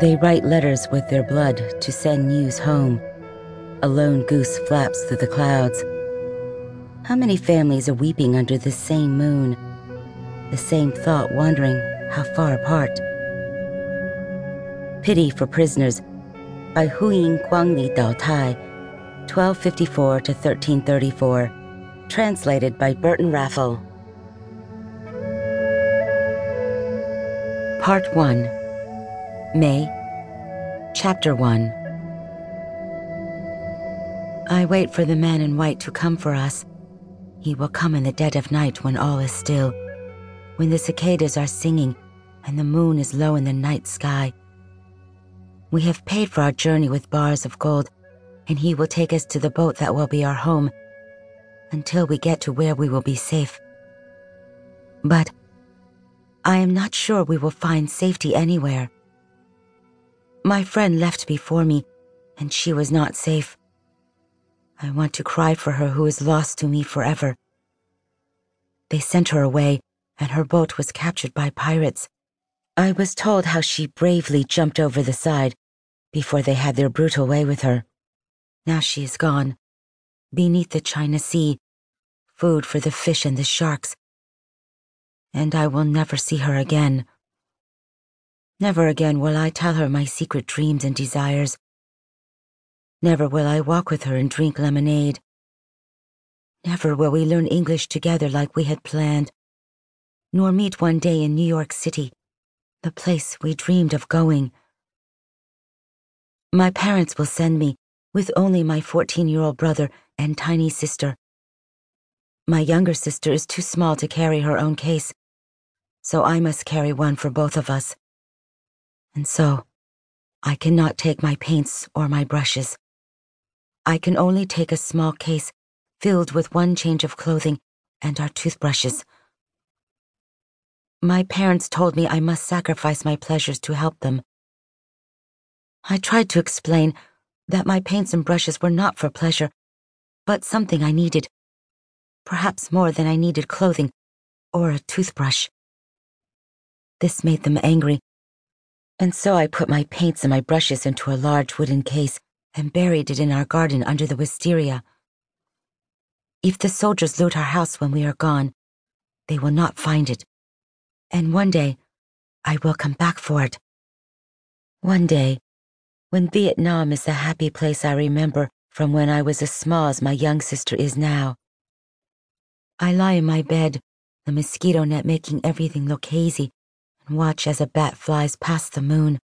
They write letters with their blood to send news home. A lone goose flaps through the clouds. How many families are weeping under this same moon? The same thought wandering how far apart? Pity for Prisoners by Huiying Guangli Dao Tai, 1254 to 1334, translated by Burton Raffel. Part 1 Mei, Chapter 1 I wait for the man in white to come for us. He will come in the dead of night when all is still, when the cicadas are singing and the moon is low in the night sky. We have paid for our journey with bars of gold, and he will take us to the boat that will be our home until we get to where we will be safe. But I am not sure we will find safety anywhere. My friend left before me, and she was not safe. I want to cry for her who is lost to me forever. They sent her away, and her boat was captured by pirates. I was told how she bravely jumped over the side before they had their brutal way with her. Now she is gone, beneath the China Sea, food for the fish and the sharks, and I will never see her again. Never again will I tell her my secret dreams and desires. Never will I walk with her and drink lemonade. Never will we learn English together like we had planned, nor meet one day in New York City, the place we dreamed of going. My parents will send me with only my 14 year old brother and tiny sister. My younger sister is too small to carry her own case, so I must carry one for both of us. And so, I cannot take my paints or my brushes. I can only take a small case filled with one change of clothing and our toothbrushes. My parents told me I must sacrifice my pleasures to help them. I tried to explain that my paints and brushes were not for pleasure, but something I needed, perhaps more than I needed clothing or a toothbrush. This made them angry, and so I put my paints and my brushes into a large wooden case and buried it in our garden under the wisteria. If the soldiers loot our house when we are gone, they will not find it. And one day, I will come back for it. One day, when Vietnam is the happy place I remember from when I was as small as my young sister is now. I lie in my bed, the mosquito net making everything look hazy watch as a bat flies past the moon.